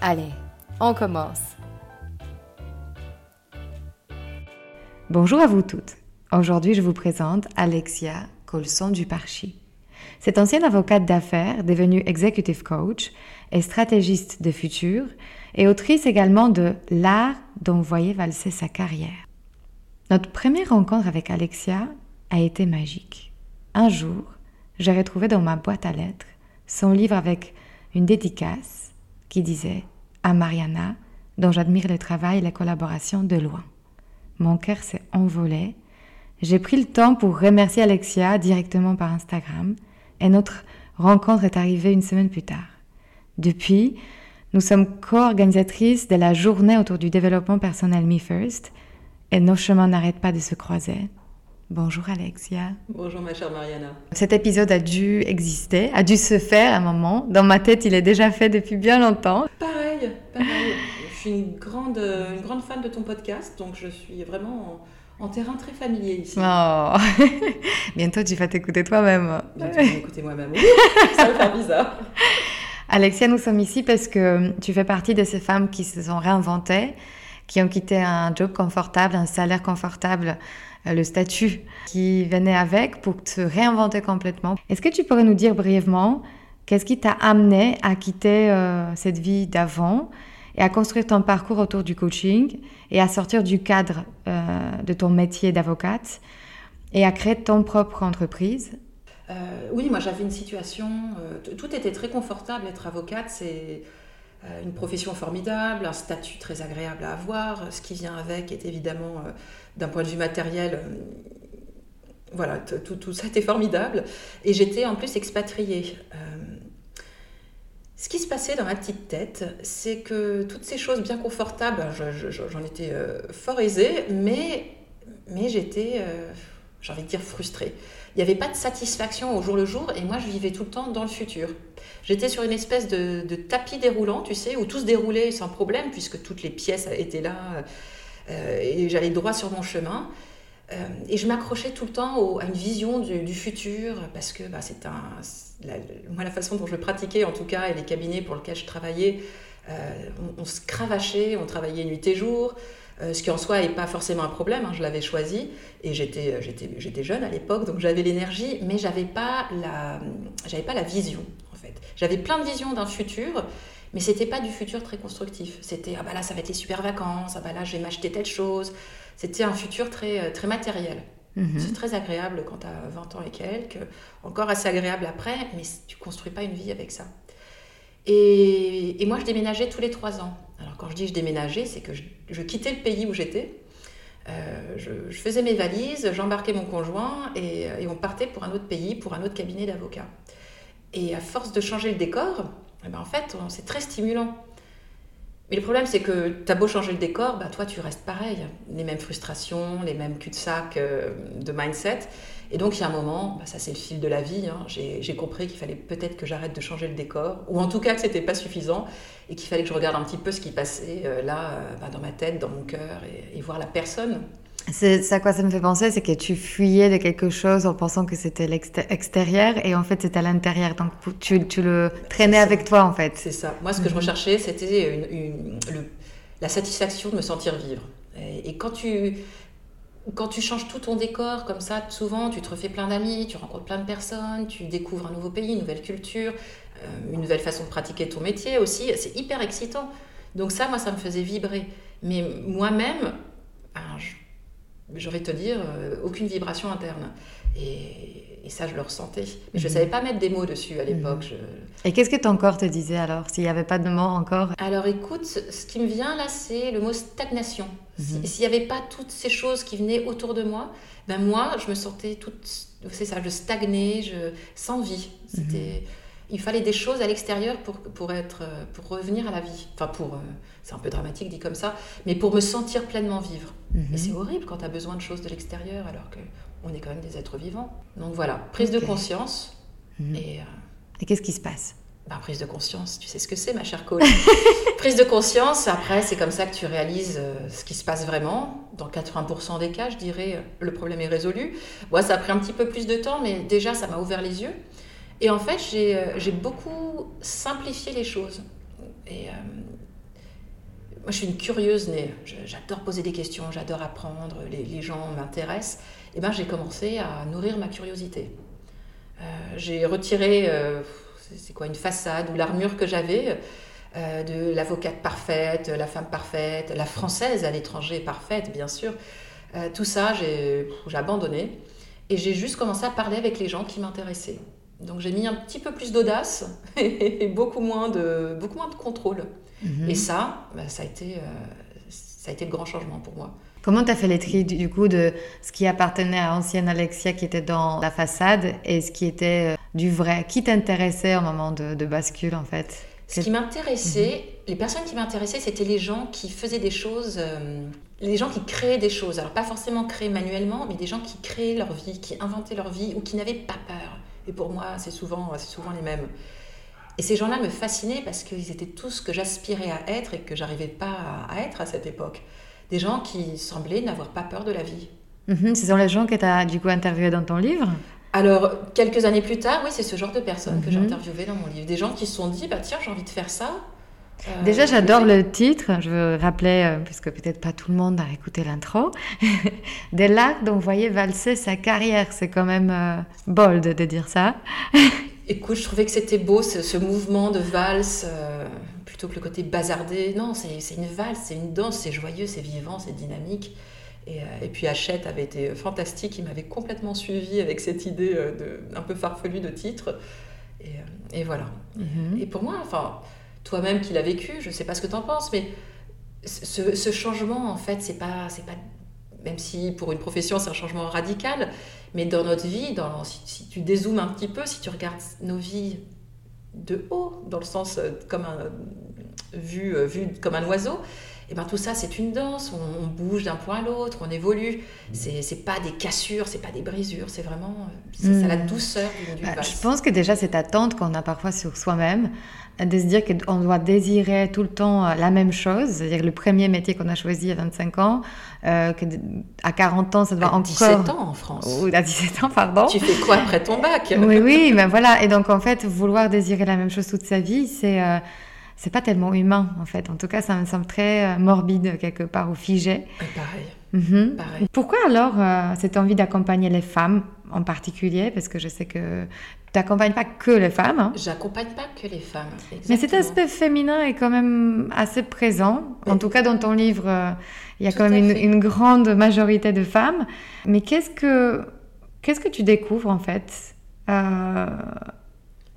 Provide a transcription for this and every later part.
Allez, on commence. Bonjour à vous toutes. Aujourd'hui, je vous présente Alexia Colson du Parchi. Cette ancienne avocate d'affaires, devenue executive coach et stratégiste de futur, et autrice également de L'art dont voyait valser sa carrière. Notre première rencontre avec Alexia a été magique. Un jour, j'ai retrouvé dans ma boîte à lettres son livre avec une dédicace qui disait à Mariana, dont j'admire le travail et la collaboration de loin. Mon cœur s'est envolé. J'ai pris le temps pour remercier Alexia directement par Instagram et notre rencontre est arrivée une semaine plus tard. Depuis, nous sommes co-organisatrices de la journée autour du développement personnel Me First et nos chemins n'arrêtent pas de se croiser. Bonjour Alexia. Bonjour ma chère Mariana. Cet épisode a dû exister, a dû se faire à un moment. Dans ma tête, il est déjà fait depuis bien longtemps. Pareil, pareil. Je suis une grande, une grande fan de ton podcast, donc je suis vraiment en, terrain très familier ici. Oh. Bientôt, tu vas t'écouter toi-même. Bientôt, je vais m'écouter moi-même. Ça va faire bizarre. Alexia, nous sommes ici parce que tu fais partie de ces femmes qui se sont réinventées, qui ont quitté un job confortable, un salaire confortable le statut qui venait avec pour te réinventer complètement. Est-ce que tu pourrais nous dire brièvement qu'est-ce qui t'a amené à quitter euh, cette vie d'avant et à construire ton parcours autour du coaching et à sortir du cadre euh, de ton métier d'avocate et à créer ton propre entreprise? Oui, moi j'avais une situation, tout était très confortable, être avocate, une profession formidable, un statut très agréable à avoir. Ce qui vient avec est évidemment d'un point de vue matériel, euh, voilà, tout, tout, ça était formidable. Et j'étais en plus expatriée. Euh, ce qui se passait dans ma petite tête, c'est que toutes ces choses bien confortables, j'en étais euh, fort aisée, mais, mais j'étais, j'ai envie de dire, frustrée. Il n'y avait pas de satisfaction au jour le jour, et moi je vivais tout le temps dans le futur. J'étais sur une espèce de, tapis déroulant, tu sais, où tout se déroulait sans problème, puisque toutes les pièces étaient là euh, et j'allais droit sur mon chemin. Euh, et je m'accrochais tout le temps à une vision du, futur parce que bah, c'est un, la, moi la façon dont je pratiquais en tout cas et les cabinets pour lesquels je travaillais, euh, on, se cravachait, on travaillait nuit et jour, ce qui en soi n'est pas forcément un problème. Hein, je l'avais choisi et j'étais j'étais jeune à l'époque donc j'avais l'énergie, mais j'avais pas la j'avais pas la vision en fait. J'avais plein de visions d'un futur mais c'était pas du futur très constructif. C'était ah bah là ça va être les super vacances, ah bah là je vais m'acheter telle chose. C'était un futur très euh, très matériel. Mhm. C'est très agréable quand tu as 20 ans et quelques, encore assez agréable après, mais tu construis pas une vie avec ça. Et, et moi je déménageais tous les trois ans. Alors quand je dis je déménageais, c'est que je, quittais le pays où j'étais. Euh, je, faisais mes valises, j'embarquais mon conjoint et, et on partait pour un autre pays, pour un autre cabinet d'avocats. Et à force de changer le décor, eh ben, en fait, c'est très stimulant. Mais le problème, c'est que tu as beau changer le décor, bah, toi, tu restes pareil. Les mêmes frustrations, les mêmes cul-de-sac euh, de mindset. Et donc, il y a un moment, bah, ça c'est le fil de la vie, hein, j'ai compris qu'il fallait peut-être que j'arrête de changer le décor, ou en tout cas que c'était pas suffisant, et qu'il fallait que je regarde un petit peu ce qui passait euh, là, euh, bah, dans ma tête, dans mon cœur, et voir la personne c'est à quoi ça me fait penser, c'est que tu fuyais de quelque chose en pensant que c'était l'extérieur et en fait c'était à l'intérieur. Donc tu, tu, le traînais avec toi en fait. C'est ça. Moi ce que je mhm. recherchais c'était une, la satisfaction de me sentir vivre. Et, quand, tu, quand tu changes tout ton décor comme ça, souvent tu te refais plein d'amis, tu rencontres plein de personnes, tu découvres un nouveau pays, une nouvelle culture, euh, une nouvelle façon de pratiquer ton métier aussi. C'est hyper excitant. Donc ça, moi, ça me faisait vibrer. Mais moi-même, je, vais te dire, euh, aucune vibration interne. Et, ça, je le ressentais. Mais je ne mhm. savais pas mettre des mots dessus à l'époque. Mhm. Et qu'est-ce que ton corps te disait alors, s'il n'y avait pas de mots encore? Alors écoute, ce qui me vient là, c'est le mot stagnation. Mhm. S'il n'y avait pas toutes ces choses qui venaient autour de moi, ben moi, je me sentais toute... C'est ça, je stagnais, je... sans vie. C'était il fallait des choses à l'extérieur pour, pour, être, pour revenir à la vie. Enfin, pour, euh, c'est un peu dramatique dit comme ça, mais pour me sentir pleinement vivre. Mhm. Et c'est horrible quand tu as besoin de choses de l'extérieur alors qu'on est quand même des êtres vivants. Donc voilà, prise de conscience. Et, euh, et qu'est-ce qui se passe? Ben, Prise de conscience, tu sais ce que c'est, ma chère coach. prise de conscience, après, c'est comme ça que tu réalises euh, ce qui se passe vraiment. Dans 80% des cas, je dirais, le problème est résolu. Moi, ça a pris un petit peu plus de temps, mais déjà, ça m'a ouvert les yeux. Et en fait, j'ai euh, beaucoup simplifié les choses. Et euh, moi, je suis une curieuse née. J'adore poser des questions, j'adore apprendre, les, gens m'intéressent. Et ben, j'ai commencé à nourrir ma curiosité. Euh, j'ai retiré, c'est quoi, une façade ou l'armure que j'avais de l'avocate parfaite, la femme parfaite, la française à l'étranger parfaite, bien sûr. tout ça, j'ai abandonné. Et j'ai juste commencé à parler avec les gens qui m'intéressaient. Donc j'ai mis un petit peu plus d'audace et beaucoup moins de, beaucoup moins de contrôle. Mhm. Et ça, bah, ça, a été, euh, ça a été le grand changement pour moi. Comment tu as fait les tri du coup de ce qui appartenait à ancienne Alexia qui était dans la façade et ce qui était euh, du vrai? Qui t'intéressait au moment de, bascule en fait? Ce qui m'intéressait, mhm. les personnes qui m'intéressaient, c'était les gens qui faisaient des choses, euh, les gens qui créaient des choses. Alors pas forcément créer manuellement, mais des gens qui créaient leur vie, qui inventaient leur vie ou qui n'avaient pas peur. Et pour moi, c'est souvent, souvent les mêmes. Et ces gens-là me fascinaient parce qu'ils étaient tous ce que j'aspirais à être et que j'arrivais pas à être à cette époque. Des gens qui semblaient n'avoir pas peur de la vie. Mhm, ce sont les gens que tu as du coup interviewés dans ton livre alors, quelques années plus tard, oui, c'est ce genre de personnes que j'ai mhm. interviewées dans mon livre. Des gens qui se sont dit, bah tiens, j'ai envie de faire ça. Euh, Déjà, j'adore le titre. Je veux rappeler, euh, puisque peut-être pas tout le monde a écouté l'intro, des lacs dont vous voyez valser sa carrière. C'est quand même euh, bold de dire ça. Écoute, je trouvais que c'était beau ce, mouvement de valse, plutôt que le côté bazardé. Non, c'est une valse, c'est une danse, c'est joyeux, c'est vivant, c'est dynamique. Et, puis Hachette avait été fantastique, il m'avait complètement suivi avec cette idée de, un peu farfelue de titre. Et, voilà. Mm-hmm. Et pour moi, enfin toi-même qui l'as vécu, je ne sais pas ce que tu en penses, mais ce, changement, en fait, c'est pas, c'est pas, même si pour une profession c'est un changement radical, mais dans notre vie, dans, si, tu dézoomes un petit peu, si tu regardes nos vies de haut, dans le sens euh, comme un, vu, euh, vu comme un oiseau, et eh ben tout ça c'est une danse, on, bouge d'un point à l'autre, on évolue. C'est, c'est pas des cassures, c'est pas des brisures, c'est vraiment c'est, la hmm. douceur du, bah, Je pense que déjà cette attente qu'on a parfois sur soi-même, de se dire qu'on doit désirer tout le temps euh, la même chose, c'est-à-dire le premier métier qu'on a choisi à 25 ans, euh, que à 40 ans, ça doit à encore... 17 ans en France. Ou à 17 ans, pardon. Tu fais quoi après ton bac? Oui, oui, ben voilà. Et donc, en fait, vouloir désirer la même chose toute sa vie, c'est... Euh, c'est pas tellement humain en fait. En tout cas, ça me semble très euh, morbide quelque part ou figé. pareil. Mhm. pareil. Pourquoi alors cette envie d'accompagner les femmes en particulier? Parce que je sais que tu n'accompagnes pas que les femmes. Hein. J'accompagne pas que les femmes. Mais cet aspect féminin est quand même assez présent. En tout cas, dans ton livre, euh, il y a quand même une, grande majorité de femmes. Mais qu'est-ce que, qu'est-ce que tu découvres en fait euh,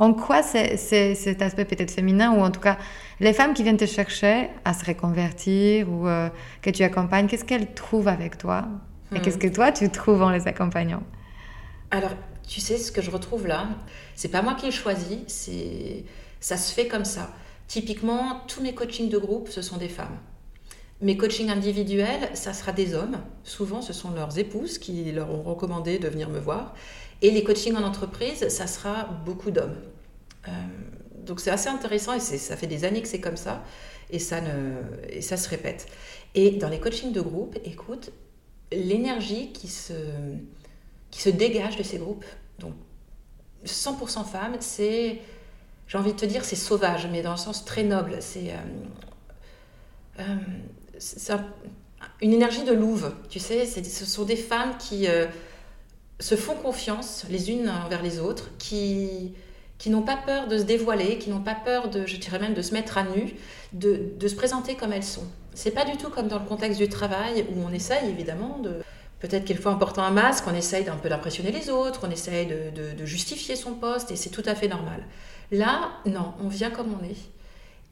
En quoi c'est, cet aspect peut-être féminin, ou en tout cas les femmes qui viennent te chercher à se reconvertir ou euh, que tu accompagnes, qu'est-ce qu'elles trouvent avec toi Et hmm. qu'est-ce que toi tu trouves en les accompagnant? Alors, tu sais, ce que je retrouve là, c'est pas moi qui ai choisi, c'est ça se fait comme ça. Typiquement, tous mes coachings de groupe, ce sont des femmes. Mes coachings individuels, ça sera des hommes. Souvent, ce sont leurs épouses qui leur ont recommandé de venir me voir. Et les coachings en entreprise, ça sera beaucoup d'hommes. Euh, donc c'est assez intéressant et ça fait des années que c'est comme ça et ça, se répète. Et dans les coachings de groupe, écoute, l'énergie qui se, dégage de ces groupes, donc 100% femmes, c'est, j'ai envie de te dire, c'est sauvage, mais dans le sens très noble. C'est, euh, euh, une énergie de louve, tu sais. Ce sont des femmes qui se font confiance les unes envers les autres, qui, qui n'ont pas peur de se dévoiler, qui n'ont pas peur de, je dirais même, de se mettre à nu, de, de se présenter comme elles sont. C'est pas du tout comme dans le contexte du travail où on essaye évidemment de, peut-être quelquefois en portant un masque, on essaye d'un peu d'impressionner les autres, on essaye de, de, justifier son poste et c'est tout à fait normal. Là, non, on vient comme on est.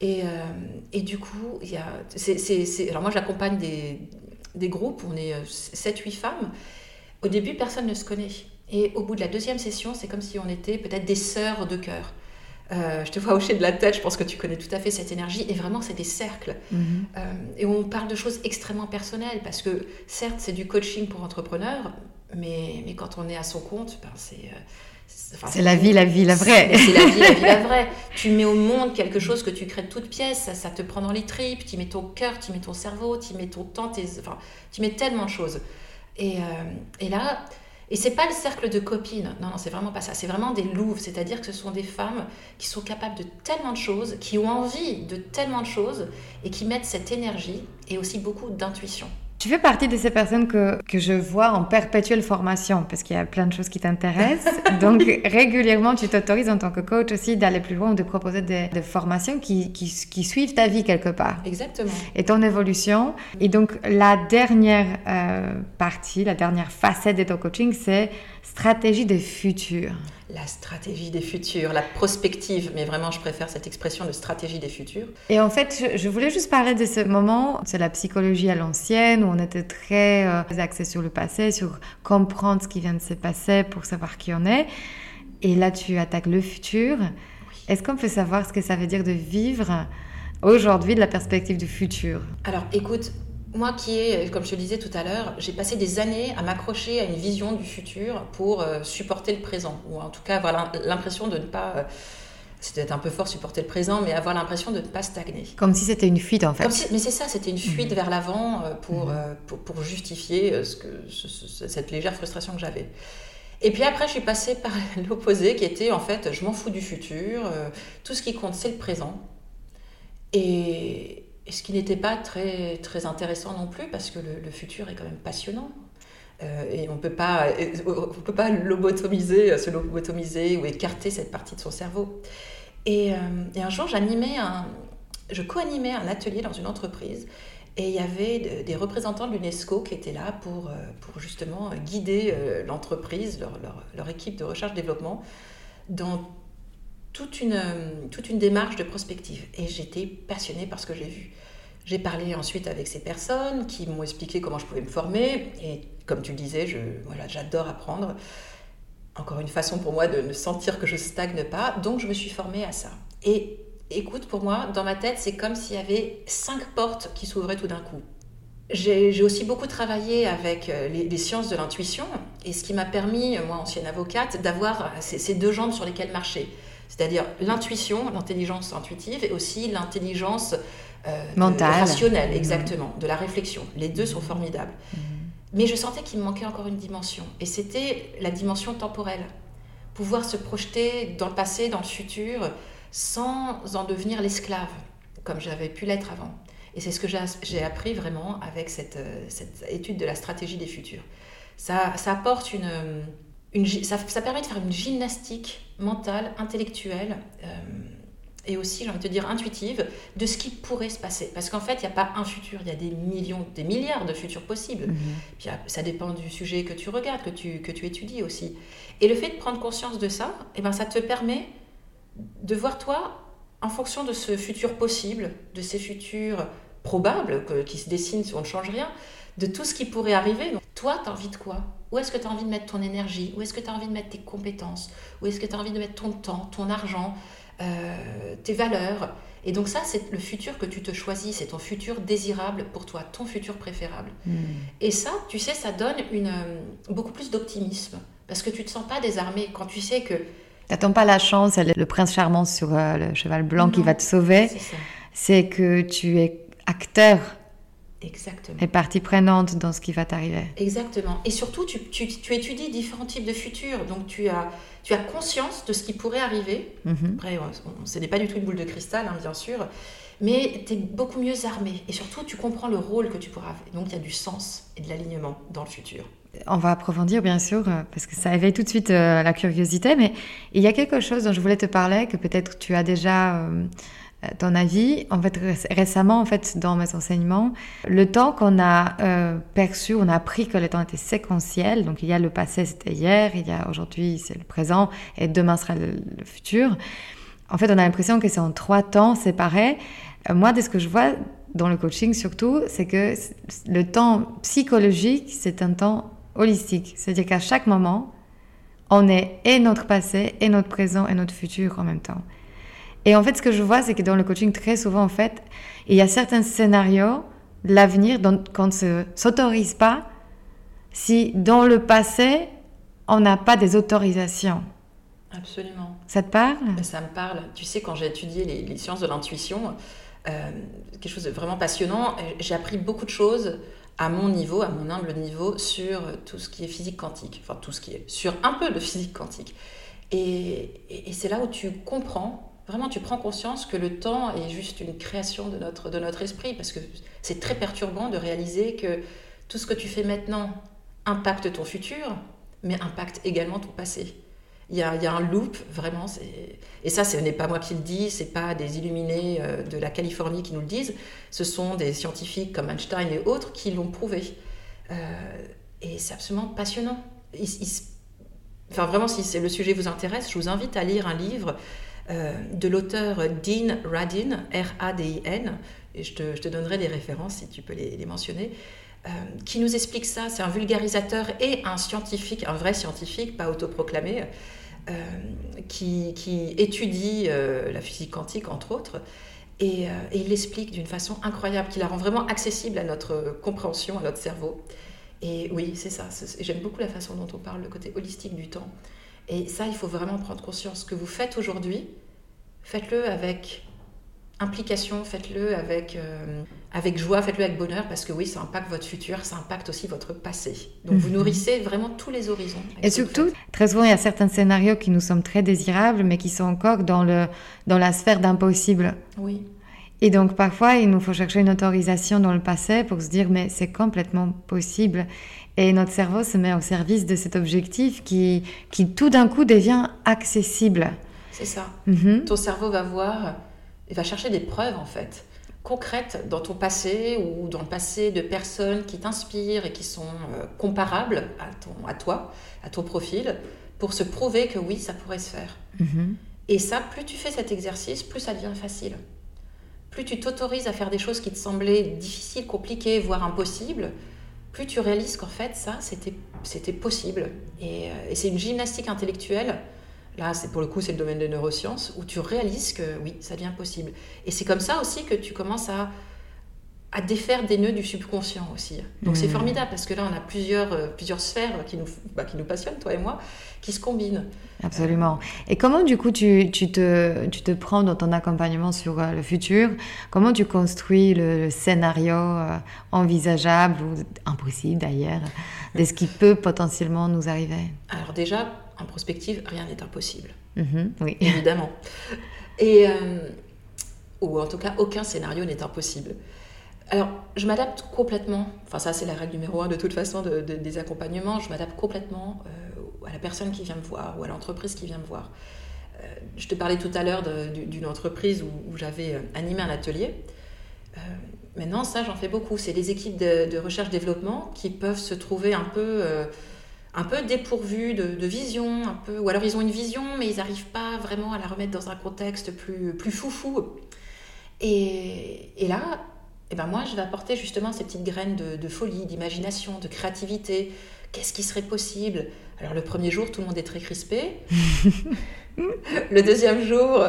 Et, euh, et du coup, il y a, c'est, alors moi j'accompagne des, des groupes, on est 7-8 euh, femmes. Au début, personne ne se connaît. Et au bout de la deuxième session, c'est comme si on était peut-être des sœurs de cœur. Euh, je te vois hocher de la tête, je pense que tu connais tout à fait cette énergie. Et vraiment, c'est des cercles. Mhm. Euh, et on parle de choses extrêmement personnelles, parce que certes, c'est du coaching pour entrepreneurs, mais, mais quand on est à son compte, ben, c'est... Euh, c'est la vie, la vie, la vraie. C'est la vie, la vie, la vraie. Tu mets au monde quelque chose que tu crées de toutes pièces, ça, ça te prend dans les tripes, tu mets ton cœur, tu mets ton cerveau, tu mets ton temps, tes, enfin, tu mets tellement de choses. Et, et là, et c'est pas le cercle de copines, non, non, c'est vraiment pas ça. C'est vraiment des louves, c'est-à-dire que ce sont des femmes qui sont capables de tellement de choses, qui ont envie de tellement de choses et qui mettent cette énergie et aussi beaucoup d'intuition. Tu fais partie de ces personnes que, que je vois en perpétuelle formation parce qu'il y a plein de choses qui t'intéressent. Donc, régulièrement, tu t'autorises en tant que coach aussi d'aller plus loin ou de proposer des, formations qui, qui, qui, suivent ta vie quelque part. Exactement. Et ton évolution. Et donc, la dernière euh, partie, la dernière facette de ton coaching, c'est stratégie de futur la stratégie des futurs, la prospective, mais vraiment je préfère cette expression de stratégie des futurs. Et en fait, je, voulais juste parler de ce moment, c'est la psychologie à l'ancienne, où on était très euh, axé sur le passé, sur comprendre ce qui vient de se passer pour savoir qui on est. Et là, tu attaques le futur. Est-ce qu'on peut savoir ce que ça veut dire de vivre aujourd'hui de la perspective du futur? Alors, écoute, moi qui est, comme je te le disais tout à l'heure, j'ai passé des années à m'accrocher à une vision du futur pour euh, supporter le présent, ou en tout cas avoir l'impression de ne pas... Euh, c'était un peu fort supporter le présent, mais avoir l'impression de ne pas stagner. Comme si c'était une fuite en fait. mais c'est ça, c'était une fuite mhm. vers l'avant euh, pour, mhm. pour, pour, justifier ce que, cette légère frustration que j'avais. Et puis après, je suis passée par l'opposé qui était en fait, je m'en fous du futur, tout ce qui compte c'est le présent. Et, ce qui n'était pas très, très intéressant non plus, parce que le, futur est quand même passionnant. Euh, et on ne peut pas, lobotomiser, se lobotomiser ou écarter cette partie de son cerveau. Et, euh, un jour, j'animais un, je co-animais un atelier dans une entreprise et il y avait des représentants de l'UNESCO qui étaient là pour, euh, pour justement guider l'entreprise, leur, leur, leur, équipe de recherche-développement dans toute une, toute une démarche de prospective. Et j'étais passionnée par ce que j'ai vu. J'ai parlé ensuite avec ces personnes qui m'ont expliqué comment je pouvais me former. Et comme tu le disais, voilà, j'adore apprendre. Encore une façon pour moi de ne sentir que je stagne pas. Donc je me suis formée à ça. Et écoute, pour moi, dans ma tête, c'est comme s'il y avait cinq portes qui s'ouvraient tout d'un coup. J'ai aussi beaucoup travaillé avec euh, les, sciences de l'intuition et ce qui m'a permis, moi ancienne avocate, d'avoir ces, ces deux jambes sur lesquelles marcher. C'est-à-dire l'intuition, l'intelligence intuitive et aussi l'intelligence euh, mentale, rationnelle, exactement, de la réflexion. Les deux sont formidables. Mhm. Mais je sentais qu'il me manquait encore une dimension. Et c'était la dimension temporelle. Pouvoir se projeter dans le passé, dans le futur, sans en devenir l'esclave, comme j'avais pu l'être avant. Et c'est ce que j'ai appris vraiment avec cette, euh, cette, étude de la stratégie des futurs. Ça, ça apporte une ça, permet de faire une gymnastique mentale, intellectuelle euh, et aussi, j'ai envie de te dire, intuitive de ce qui pourrait se passer. Parce qu'en fait, il n'y a pas un futur, il y a des millions, des milliards de futurs possibles. Mhm. Puis, ça dépend du sujet que tu regardes, que tu, que tu étudies aussi. Et le fait de prendre conscience de ça, eh ben, ça te permet de voir toi, en fonction de ce futur possible, de ces futurs probables qui se dessinent si on ne change rien, de tout ce qui pourrait arriver. Donc, toi, tu as envie de quoi? Où est-ce que tu as envie de mettre ton énergie? Où est-ce que tu as envie de mettre tes compétences? Où est-ce que tu as envie de mettre ton temps, ton argent, euh, tes valeurs? Et donc ça, c'est le futur que tu te choisis, c'est ton futur désirable pour toi, ton futur préférable. Hmm. Et ça, tu sais, ça donne une, euh, beaucoup plus d'optimisme, parce que tu ne te sens pas désarmé. Quand tu sais que... T'attends pas la chance, le prince charmant sur euh, le cheval blanc qui va te sauver. C'est que tu es acteur Exactement. Et partie prenante dans ce qui va t'arriver. Exactement. Et surtout, tu, tu, tu, étudies différents types de futurs. Donc, tu as, tu as conscience de ce qui pourrait arriver. Mhm. Après, ce n'est pas du tout une boule de cristal, hein, bien sûr. mais tu es beaucoup mieux armé. Et surtout, tu comprends le rôle que tu pourras avoir. Donc, il y a du sens et de l'alignement dans le futur. On va approfondir, bien sûr, euh, parce que ça éveille tout de suite euh, la curiosité, mais il y a quelque chose dont je voulais te parler, que peut-être tu as déjà euh, ton avis. En fait, récemment, en fait, dans mes enseignements, le temps qu'on a perçu, on a appris que le temps était séquentiel. Donc, il y a le passé, c'était hier, il y a aujourd'hui, c'est le présent, et demain sera le, futur. En fait, on a l'impression que c'est en trois temps séparés. moi, de ce que je vois dans le coaching surtout, c'est que le temps psychologique, c'est un temps holistique. C'est-à-dire qu'à chaque moment, on est et notre passé, et notre présent, et notre futur en même temps. Et en fait, ce que je vois, c'est que dans le coaching, très souvent, en fait, il y a certains scénarios, l'avenir, qu'on ne s'autorise pas si dans le passé, on n'a pas des autorisations. Absolument. Ça te parle? Ça me parle. Tu sais, quand j'ai étudié les, sciences de l'intuition, euh, quelque chose de vraiment passionnant, j'ai appris beaucoup de choses à mon niveau, à mon humble niveau, sur tout ce qui est physique quantique, enfin tout ce qui est, sur un peu de physique quantique. Et, c'est là où tu comprends, vraiment tu prends conscience que le temps est juste une création de notre, de notre esprit, parce que c'est très perturbant de réaliser que tout ce que tu fais maintenant impacte ton futur, mais impacte également ton passé. Il y, a, y a, un loop, vraiment. Et ça, ce n'est pas moi qui le dis, ce n'est pas des illuminés euh, de la Californie qui nous le disent. Ce sont des scientifiques comme Einstein et autres qui l'ont prouvé. Euh, et c'est absolument passionnant. enfin, vraiment, si le sujet vous intéresse, je vous invite à lire un livre de l'auteur Dean Radin, R-A-D-I-N, et je te, donnerai des références si tu peux les, les mentionner. qui nous explique ça. C'est un vulgarisateur et un scientifique, un vrai scientifique, pas autoproclamé, euh, qui, étudie euh, la physique quantique, entre autres, euh, et, il l'explique d'une façon incroyable, qui la rend vraiment accessible à notre compréhension, à notre cerveau. Et oui, c'est ça. J'aime beaucoup la façon dont on parle, le côté holistique du temps. Et ça, il faut vraiment prendre conscience. Ce que vous faites aujourd'hui, faites-le avec implication, faites-le avec, euh, avec joie, faites-le avec bonheur, parce que oui, ça impacte votre futur, ça impacte aussi votre passé. Donc vous mhm. nourrissez vraiment tous les horizons. Et surtout, très souvent, il y a certains scénarios qui nous semblent très désirables, mais qui sont encore dans, le, dans la sphère d'impossible. Oui. Et donc parfois, il nous faut chercher une autorisation dans le passé pour se dire, mais c'est complètement possible. Et notre cerveau se met au service de cet objectif qui, qui tout d'un coup devient accessible. C'est ça. Mhm. Ton cerveau va voir il va chercher des preuves en fait concrètes dans ton passé ou dans le passé de personnes qui t'inspirent et qui sont euh, comparables à, ton, à toi, à ton profil, pour se prouver que oui, ça pourrait se faire. Mm-hmm. Et ça, plus tu fais cet exercice, plus ça devient facile. Plus tu t'autorises à faire des choses qui te semblaient difficiles, compliquées, voire impossibles, tu réalises qu'en fait, ça, c'était possible. Et, euh, et c'est une gymnastique intellectuelle Là, pour le coup, c'est le domaine des neurosciences où tu réalises que oui, ça devient possible. Et c'est comme ça aussi que tu commences à, à défaire des nœuds du subconscient aussi. Donc c'est mmh. formidable parce que là, on a plusieurs, euh, plusieurs sphères qui nous, bah, qui nous passionnent, toi et moi, qui se combinent. Absolument. Et comment du coup tu, tu, te, tu te prends dans ton accompagnement sur euh, le futur? Comment tu construis le, scénario euh, envisageable ou impossible d'ailleurs de ce qui peut potentiellement nous arriver? Alors déjà, en prospective, rien n'est impossible. Mhm, oui. Évidemment. Et, ou en tout cas, aucun scénario n'est impossible. Alors, je m'adapte complètement, enfin ça c'est la règle numéro un de toute façon des accompagnements, je m'adapte complètement euh, à la personne qui vient me voir ou à l'entreprise qui vient me voir. Euh, je te parlais tout à l'heure d'une entreprise où, j'avais animé un atelier. maintenant, ça j'en fais beaucoup. C'est les équipes de, recherche-développement qui peuvent se trouver un peu un peu dépourvus de, vision, un peu, ou alors ils ont une vision, mais ils n'arrivent pas vraiment à la remettre dans un contexte plus, plus foufou. Et là, eh ben moi, je vais apporter justement ces petites graines de, folie, d'imagination, de créativité. Qu'est-ce qui serait possible? Alors le premier jour, tout le monde est très crispé. le deuxième jour,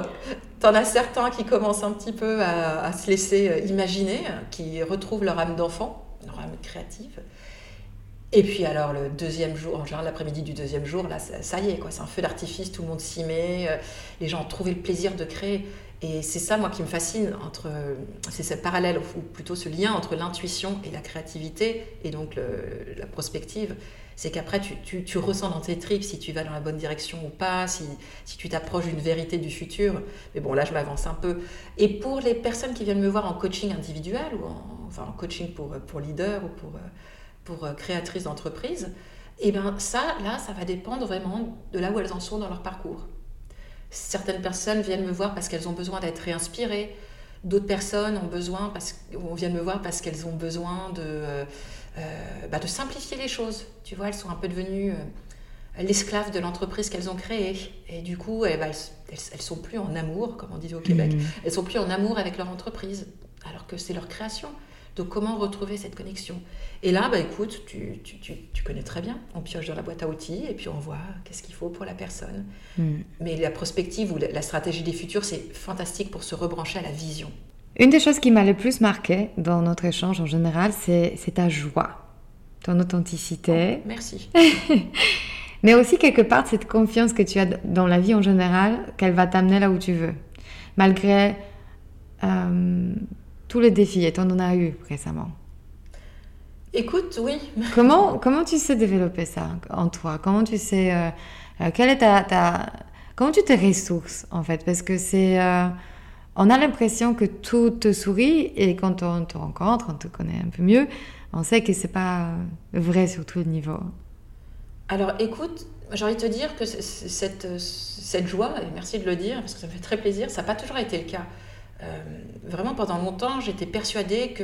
t'en as certains qui commencent un petit peu à, à se laisser euh, imaginer, qui retrouvent leur âme d'enfant, leur âme créative. Et puis alors le deuxième jour, en général l'après-midi du deuxième jour, là ça, y est, quoi, c'est un feu d'artifice, tout le monde s'y met, euh, les gens ont trouvé le plaisir de créer. Et c'est ça, moi, qui me fascine, entre, c'est ce parallèle, ou plutôt ce lien entre l'intuition et la créativité, et donc la prospective. C'est qu'après, tu, tu, ressens dans tes tripes si tu vas dans la bonne direction ou pas, si, si tu t'approches d'une vérité du futur. Mais bon, là, je m'avance un peu. Et pour les personnes qui viennent me voir en coaching individuel, ou en, enfin, en coaching pour, pour leader ou pour, pour créatrice d'entreprise, eh bien ça, là, ça va dépendre vraiment de là où elles en sont dans leur parcours. Certaines personnes viennent me voir parce qu'elles ont besoin d'être réinspirées. D'autres personnes ont besoin parce viennent me voir parce qu'elles ont besoin de, euh, euh, bah, de simplifier les choses. Tu vois, elles sont un peu devenues euh, l'esclave de l'entreprise qu'elles ont créée. Et du coup, eh ben, elles, elles, sont plus en amour, comme on dit au Québec. Elles mmh. Elles sont plus en amour avec leur entreprise, alors que c'est leur création. Donc comment retrouver cette connexion Et là, bah, écoute, tu, tu, tu, connais très bien. On pioche dans la boîte à outils et puis on voit qu'est-ce qu'il faut pour la personne. Hmm. Mais la prospective ou la stratégie des futurs, c'est fantastique pour se rebrancher à la vision. Une des choses qui m'a le plus marqué dans notre échange en général, c'est ta joie, ton authenticité. Oh, merci. Mais aussi quelque part cette confiance que tu as dans la vie en général, qu'elle va t'amener là où tu veux. Malgré euh, tous les défis, et tu en as eu récemment. Écoute, oui. comment, comment tu sais développer ça en toi? Comment tu sais... Euh, euh, quelle est ta, ta, Comment tu te ressources, en fait? Parce que c'est... Euh, on a l'impression que tout te sourit, et quand on te rencontre, on te connaît un peu mieux, on sait que c'est pas vrai sur tous les niveaux. Alors, écoute, j'ai envie de te dire que cette, cette joie, et merci de le dire, parce que ça me fait très plaisir, ça n'a pas toujours été le cas. Euh, vraiment pendant longtemps, j'étais persuadée que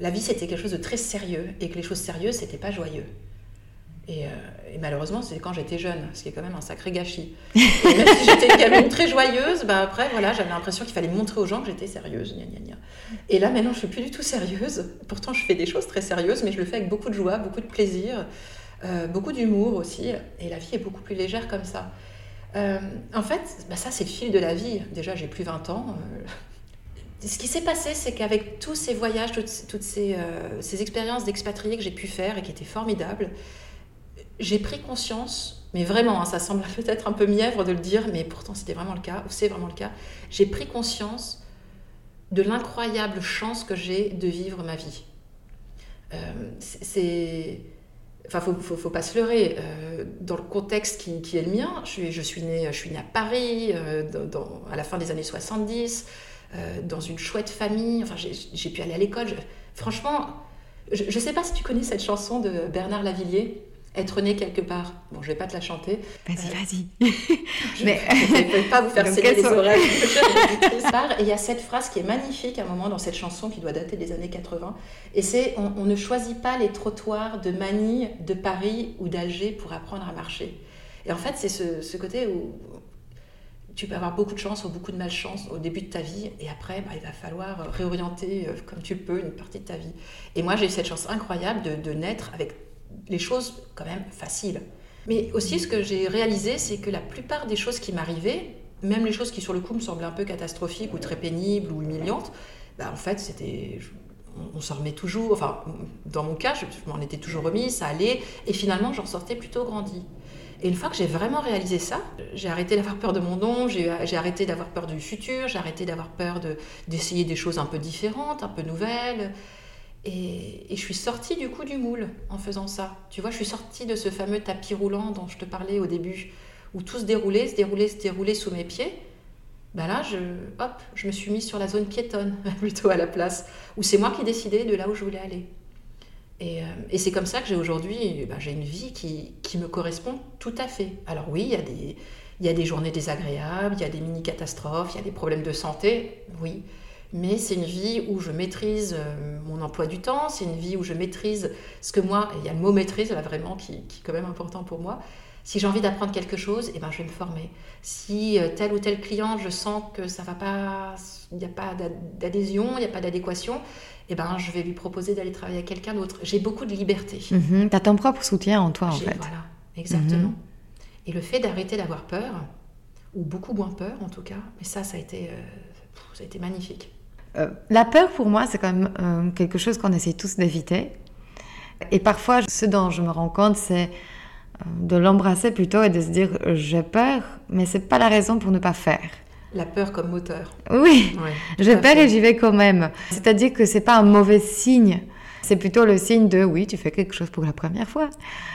la vie c'était quelque chose de très sérieux et que les choses sérieuses c'était pas joyeux. Et, euh, malheureusement, c'est quand j'étais jeune, ce qui est quand même un sacré gâchis. Et même si j'étais également très joyeuse, bah après, voilà, j'avais l'impression qu'il fallait montrer aux gens que j'étais sérieuse. Et là, maintenant, je suis plus du tout sérieuse. Pourtant, je fais des choses très sérieuses, mais je le fais avec beaucoup de joie, beaucoup de plaisir, euh, beaucoup d'humour aussi. Et la vie est beaucoup plus légère comme ça. Euh, en fait, bah ça c'est le fil de la vie. Déjà, j'ai plus 20 ans. Euh. Ce qui s'est passé, c'est qu'avec tous ces voyages, toutes, euh, ces, expériences d'expatriés que j'ai pu faire et qui étaient formidables, j'ai pris conscience, mais vraiment, hein, ça semble peut-être un peu mièvre de le dire, mais pourtant c'était vraiment le cas, ou c'est vraiment le cas, j'ai pris conscience de l'incroyable chance que j'ai de vivre ma vie. c'est Enfin, faut, faut, faut, pas se leurrer. Euh, dans le contexte qui, est le mien, je suis, née, je suis à Paris euh, à la fin des années 70, euh, dans une chouette famille. Enfin, j'ai pu aller à l'école. Franchement, je ne sais pas si tu connais cette chanson de Bernard Lavillier être né quelque part. Bon, je vais pas te la chanter. Vas-y, euh, vas-y. je ne vais pas vous faire saigner les oreilles. et il y a cette phrase qui est magnifique à un moment dans cette chanson qui doit dater des années 80. Et c'est on, ne choisit pas les trottoirs de Manille, de Paris ou d'Alger pour apprendre à marcher. Et en fait, c'est ce, côté où tu peux avoir beaucoup de chance ou beaucoup de malchance au début de ta vie, et après, bah, il va falloir réorienter euh, comme tu le peux une partie de ta vie. Et moi, j'ai eu cette chance incroyable de, de naître avec les choses quand même faciles. Mais aussi, ce que j'ai réalisé, c'est que la plupart des choses qui m'arrivaient, même les choses qui sur le coup me semblaient un peu catastrophiques ou très pénibles ou humiliantes, bah, en fait, c'était on, s'en remet toujours. Enfin, dans mon cas, je, m'en étais toujours remis, ça allait, et finalement, j'en sortais plutôt grandi. Et une fois que j'ai vraiment réalisé ça, j'ai arrêté d'avoir peur de mon nom, j'ai arrêté d'avoir peur du futur, j'ai arrêté d'avoir peur d'essayer des choses un peu différentes, un peu nouvelles. Et, je suis sortie du coup du moule en faisant ça. Tu vois, je suis sortie de ce fameux tapis roulant dont je te parlais au début, où tout se déroulait, se déroulait, se déroulait sous mes pieds. Ben là, je, hop, je me suis mise sur la zone piétonne, plutôt à la place, où c'est moi qui décidais de là où je voulais aller. Et, euh, c'est comme ça que j'ai aujourd'hui, ben, j'ai une vie qui, qui, me correspond tout à fait. Alors oui, il y, a des, il y a des journées désagréables, il y a des mini-catastrophes, il y a des problèmes de santé, oui mais c'est une vie où je maîtrise euh, mon emploi du temps, c'est une vie où je maîtrise ce que moi, et il y a le mot maîtrise là vraiment qui, qui est quand même important pour moi. Si j'ai envie d'apprendre quelque chose, eh ben, je vais me former. Si euh, tel ou tel client, je sens que ça va pas, il n'y a pas d'adhésion, il n'y a pas d'adéquation, eh ben, je vais lui proposer d'aller travailler avec quelqu'un d'autre. J'ai beaucoup de liberté. Mhm. tu as ton propre soutien en toi, en fait. Voilà, exactement. Mhm. Et le fait d'arrêter d'avoir peur, ou beaucoup moins peur en tout cas, mais ça, ça a été, euh, ça a été magnifique. Euh, la peur, pour moi, c'est quand même euh, quelque chose qu'on essaie tous d'éviter. Et parfois, ce dont je me rends compte, c'est euh, de l'embrasser plutôt et de se dire j'ai peur, mais c'est pas la raison pour ne pas faire. La peur comme moteur. Oui, je perds et j'y vais quand même. C'est-à-dire que c'est pas un mauvais signe. C'est plutôt le signe de oui, tu fais quelque chose pour la première fois.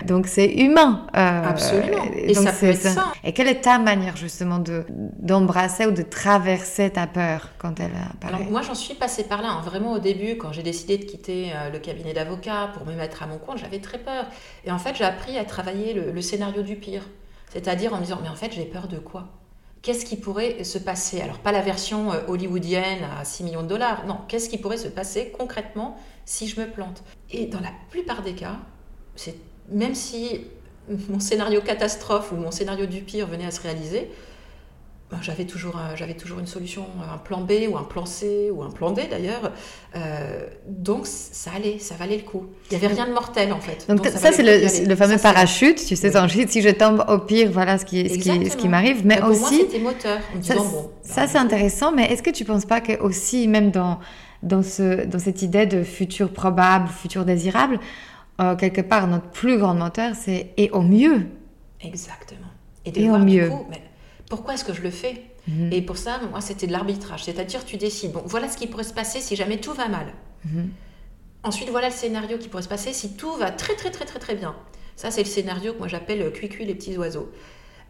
Donc c'est humain. Euh, Absolument. Et ça peut être ça. Et quelle est ta manière justement de d'embrasser ou de traverser ta peur quand elle apparaît Alors moi j'en suis passée par là. Hein. Vraiment au début, quand j'ai décidé de quitter euh, le cabinet d'avocat pour me mettre à mon compte, j'avais très peur. Et en fait j'ai appris à travailler le scénario du pire. C'est-à-dire en me disant mais en fait j'ai peur de quoi? Qu'est-ce qui pourrait se passer? Alors, pas la version euh, hollywoodienne à 6 millions de dollars, non, qu'est-ce qui pourrait se passer concrètement si je me plante. Et dans la plupart des cas, c'est même si mon scénario catastrophe ou mon scénario du pire venait à se réaliser, j'avais toujours, j'avais toujours une solution, un plan B ou un plan C ou un plan D d'ailleurs. Euh, donc ça allait, ça valait le coup. Il n'y avait rien de mortel en fait. Donc, ça, c'est le, fameux parachute, tu sais, si je tombe au pire, voilà ce qui, ce qui, ce qui m'arrive. Mais aussi, c'était moteur. ça, bon, ça bah, c'est intéressant, mais est-ce que tu ne penses pas que aussi, même dans, dans, ce, dans cette idée de futur probable, futur désirable, euh, quelque part, notre plus grand moteur, c'est et au mieux. Exactement. Et, de au mieux. coup, pourquoi est-ce que je le fais mhm. Et pour ça, moi, c'était de l'arbitrage. C'est-à-dire, tu décides, bon, voilà ce qui pourrait se passer si jamais tout va mal. Mhm. Ensuite, voilà le scénario qui pourrait se passer si tout va très, très, très, très, très bien. Ça, c'est le scénario que moi j'appelle euh, cuicui les petits oiseaux.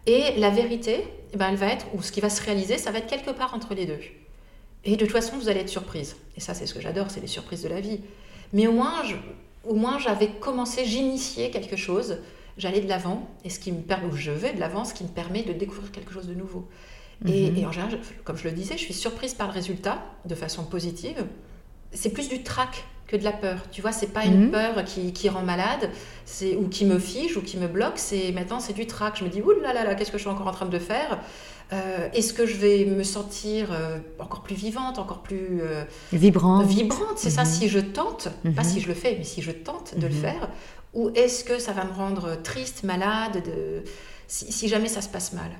Et la vérité, eh ben, elle va être, ou ce qui va se réaliser, ça va être quelque part entre les deux. Et de toute façon, vous allez être surprise. Et ça, c'est ce que j'adore, c'est les surprises de la vie. Mais au moins, au moins j'avais commencé, j'initiais quelque chose j'allais de l'avant, et ce qui me permet, ou je vais de l'avant, ce qui me permet de découvrir quelque chose de nouveau. et, mhm. en général, comme je le disais, je suis surprise par le résultat de façon positive. C'est plus du trac que de la peur. Tu vois, c'est pas une mhm. peur qui, qui, rend malade, c'est ou qui me fige ou qui me bloque. C'est maintenant c'est du trac. Je me dis ouh là là là, qu'est-ce que je suis encore en train de faire? Euh, Est-ce que je vais me sentir euh, encore plus vivante, encore plus euh, vibrante Vibrante, c'est ça. Mhm. Si je tente, pas si je le fais, mais si je tente de le faire, ou est-ce que ça va me rendre triste, malade, de... si, jamais ça se passe mal?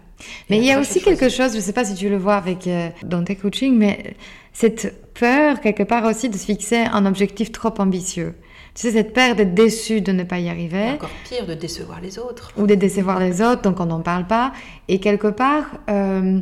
Mais il y a aussi quelque chose, je ne sais pas si tu le vois avec, euh, dans tes coachings, mais cette peur, quelque part aussi, de se fixer un objectif trop ambitieux. Tu sais, cette peur d'être déçu de ne pas y arriver. encore pire, de décevoir les autres. Ou de décevoir les autres, donc on n'en parle pas. Et quelque part, euh,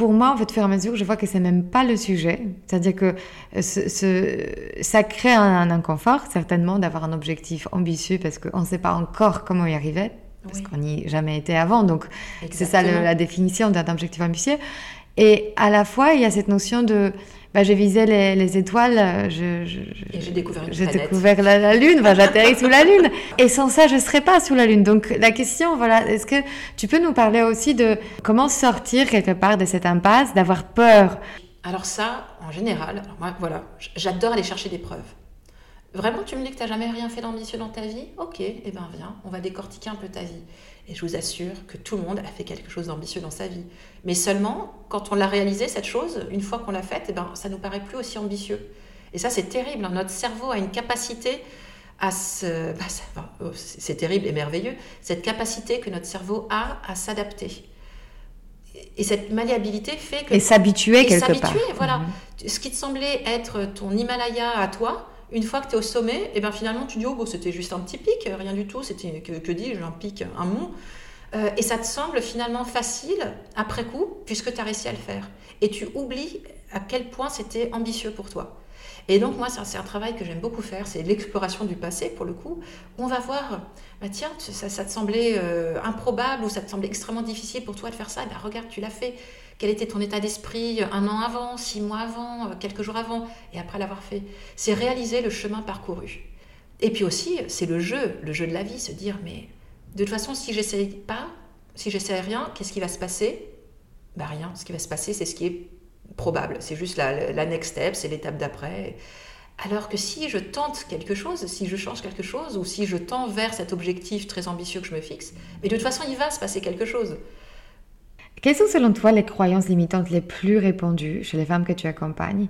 pour moi, en fait, faire à mesure, je vois que c'est même pas le sujet. C'est-à-dire que euh, ce, ça crée un, inconfort, certainement, d'avoir un objectif ambitieux parce qu'on ne sait pas encore comment y arriver, parce qu'on n'y a jamais été avant. Donc, c'est ça la définition d'un objectif ambitieux. Et à la fois, il y a cette notion de bah, j'ai visé les, les, étoiles, euh, je, je, j'ai découvert, une j'ai découvert la, la, Lune, bah, j'atterris sous la Lune. Et sans ça, je ne serais pas sous la Lune. Donc la question, voilà, est-ce que tu peux nous parler aussi de comment sortir quelque part de cette impasse, d'avoir peur? Alors ça, en général, moi, voilà, j'adore aller chercher des preuves. Vraiment, tu me dis que tu n'as jamais rien fait d'ambitieux dans ta vie? Ok, eh bien viens, on va décortiquer un peu ta vie. Et je vous assure que tout le monde a fait quelque chose d'ambitieux dans sa vie. Mais seulement, quand on l'a réalisé, cette chose, une fois qu'on l'a faite, eh ben, ça ne nous paraît plus aussi ambitieux. Et ça, c'est terrible. Hein. Notre cerveau a une capacité à se... Bah, oh, c'est terrible et merveilleux, cette capacité que notre cerveau a à s'adapter. Et cette malléabilité fait que... Et s'habituer quelque part. voilà. Mhm. Ce qui te semblait être ton Himalaya à toi, une fois que tu es au sommet, et eh bien finalement tu dis oh bon, c'était juste un petit pic, rien du tout, c'était que, que dis-je, un pic, un mont. Euh, et ça te semble finalement facile après coup, puisque tu as réussi à le faire. Et tu oublies à quel point c'était ambitieux pour toi. Et donc moi, c'est un travail que j'aime beaucoup faire, c'est l'exploration du passé pour le coup, on va voir, bah tiens, ça, te semblait euh, improbable ou ça te semblait extrêmement difficile pour toi de faire ça, et ben regarde, tu l'as fait. Quel était ton état d'esprit un an avant, six mois avant, euh, quelques jours avant, et après l'avoir fait? C'est réaliser le chemin parcouru. Et puis aussi, c'est le jeu, le jeu de la vie, se dire, mais de toute façon, si j'essaye pas, si j'essaie rien, qu'est-ce qui va se passer? Bah rien. Ce qui va se passer, c'est ce qui est probable. C'est juste la, la next step, c'est l'étape d'après. Alors que si je tente quelque chose, si je change quelque chose, ou si je tends vers cet objectif très ambitieux que je me fixe, mais de toute façon, il va se passer quelque chose. Quelles sont selon toi les croyances limitantes les plus répandues chez les femmes que tu accompagnes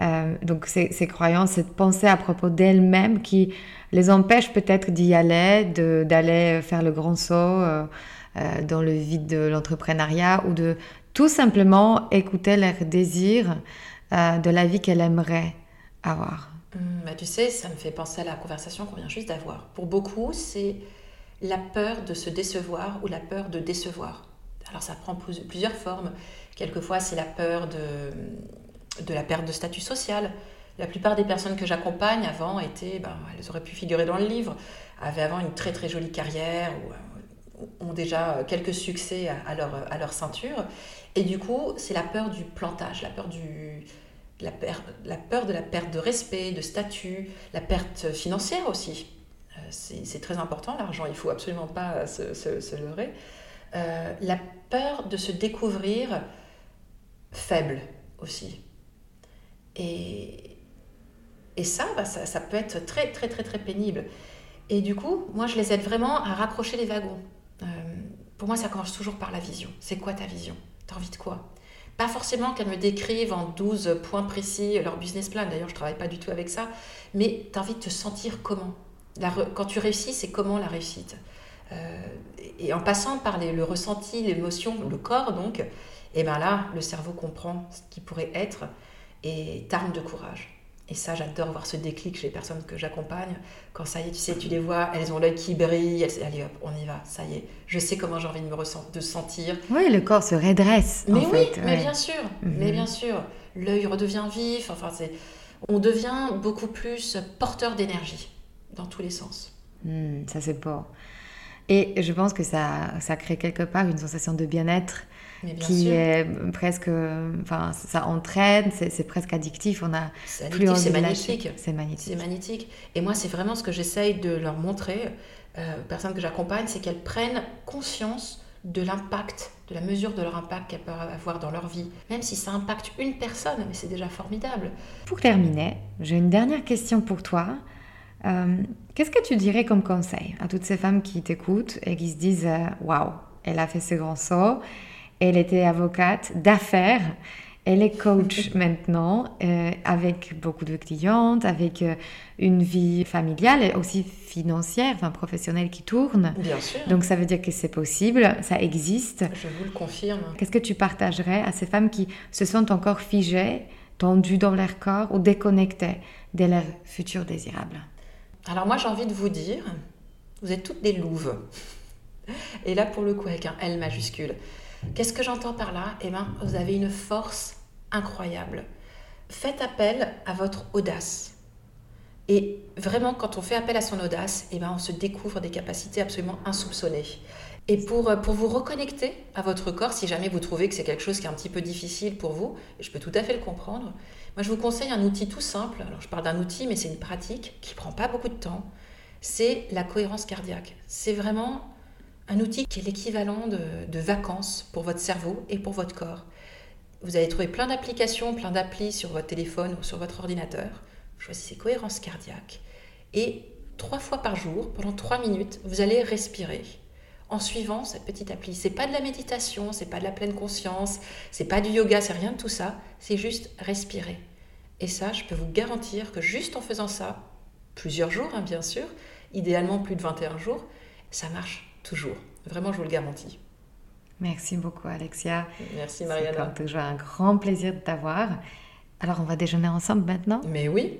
euh, Donc ces, croyances, cette pensée à propos d'elles-mêmes qui les empêchent peut-être d'y aller, d'aller faire le grand saut euh, euh, dans le vide de l'entrepreneuriat ou de tout simplement écouter leurs désirs de la vie qu'elles aimeraient avoir. Hum, bah, tu sais, ça me fait penser à la conversation qu'on vient juste d'avoir. Pour beaucoup, c'est la peur de se décevoir ou la peur de décevoir Alors ça prend plusieurs formes. Quelquefois, c'est la peur de, la perte de statut social. La plupart des personnes que j'accompagne avant étaient, ben, elles auraient pu figurer dans le livre, avaient avant une très très jolie carrière ou euh, ont déjà quelques succès à leur, ceinture. Et du coup, c'est la peur du plantage, la peur, de la perte de respect, de statut, la perte financière aussi. Euh, c'est très important, l'argent, il faut absolument pas se, leurrer. Euh, la peur de se découvrir faible aussi. Et, et ça, bah, ça, ça, peut être très, très, très, très pénible. Et du coup, moi, je les aide vraiment à raccrocher les wagons. Euh, pour moi, ça commence toujours par la vision. C'est quoi ta vision? T'as envie de quoi? Pas forcément qu'elles me décrivent en 12 points précis leur business plan. D'ailleurs, je ne travaille pas du tout avec ça. Mais tu as envie de te sentir comment? Quand tu réussis, c'est comment la réussite? Et en passant par le ressenti, l'émotion, le corps, donc, et eh bien là, le cerveau comprend ce qui pourrait être et t'arme de courage. Et ça, j'adore voir ce déclic chez les personnes que j'accompagne. Quand ça y est, tu sais, tu les vois, elles ont l'œil qui brille, elles, allez hop, on y va, ça y est. Je sais comment j'ai envie de me ressentir, de sentir. Oui, le corps se redresse. Mais oui, mais bien sûr, mais mhm. bien sûr. L'œil redevient vif, enfin, c'est, on devient beaucoup plus porteur d'énergie, dans tous les sens. Hmm, ça, c'est beau. Et je pense que ça, ça crée quelque part une sensation de bien-être qui est presque, enfin, ça entraîne, c'est presque addictif. On a plus c'est magnétique. C'est magnétique. C'est magnétique. Et moi, c'est vraiment ce que j'essaye de leur montrer euh, aux personnes que j'accompagne, c'est qu'elles prennent conscience de l'impact, de la mesure de leur impact qu'elles peuvent avoir dans leur vie. Même si ça impacte une personne, mais c'est déjà formidable. Pour terminer, j'ai une dernière question pour toi. Euh, qu'est-ce que tu dirais comme conseil à toutes ces femmes qui t'écoutent et qui se disent euh, Waouh, elle a fait ce grand saut elle était avocate d'affaires. Elle est coach maintenant euh, avec beaucoup de clientes, avec euh, une vie familiale et aussi financière, enfin professionnelle qui tourne. Bien sûr. Donc ça veut dire que c'est possible, ça existe. Je vous le confirme. Qu'est-ce que tu partagerais à ces femmes qui se sentent encore figées, tendues dans leur corps ou déconnectées de leur futur désirable Alors moi j'ai envie de vous dire, vous êtes toutes des louves. Et là pour le coup avec un L majuscule. Qu'est-ce que j'entends par là? Eh bien, vous avez une force incroyable. Faites appel à votre audace. Et vraiment, quand on fait appel à son audace, eh ben, on se découvre des capacités absolument insoupçonnées. Et pour, pour vous reconnecter à votre corps, si jamais vous trouvez que c'est quelque chose qui est un petit peu difficile pour vous, je peux tout à fait le comprendre, moi je vous conseille un outil tout simple. Alors je parle d'un outil, mais c'est une pratique qui prend pas beaucoup de temps. C'est la cohérence cardiaque. C'est vraiment un outil qui est l'équivalent de, vacances pour votre cerveau et pour votre corps. Vous allez trouver plein d'applications, plein d'applis sur votre téléphone ou sur votre ordinateur. choisissez cohérence cardiaque. Et trois fois par jour, pendant trois minutes, vous allez respirer en suivant cette petite appli. C'est pas de la méditation, c'est pas de la pleine conscience, c'est pas du yoga, c'est rien de tout ça. C'est juste respirer. Et ça, je peux vous garantir que juste en faisant ça, plusieurs jours, hein, bien sûr, idéalement plus de 21 jours, ça marche toujours. Vraiment, je vous le garantis. Merci beaucoup, Alexia. Merci, Mariana. C'est toujours un grand plaisir de t'avoir. Alors, on va déjeuner ensemble maintenant? Mais oui,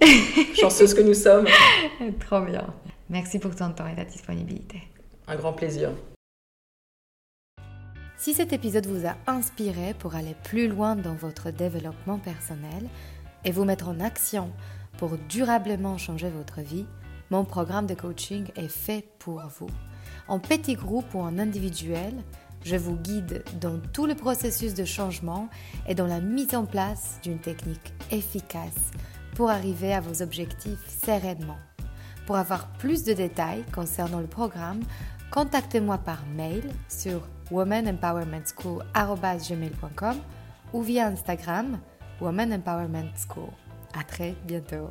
chanceuse que nous sommes. Trop bien. Merci pour ton temps et ta disponibilité. Un grand plaisir. Si cet épisode vous a inspiré pour aller plus loin dans votre développement personnel et vous mettre en action pour durablement changer votre vie, mon programme de coaching est fait pour vous. En petit groupe ou en individuel, je vous guide dans tout le processus de changement et dans la mise en place d'une technique efficace pour arriver à vos objectifs sereinement. Pour avoir plus de détails concernant le programme, contactez-moi par mail sur womanempowermentschool.com ou via Instagram Woman Empowerment School. À très bientôt.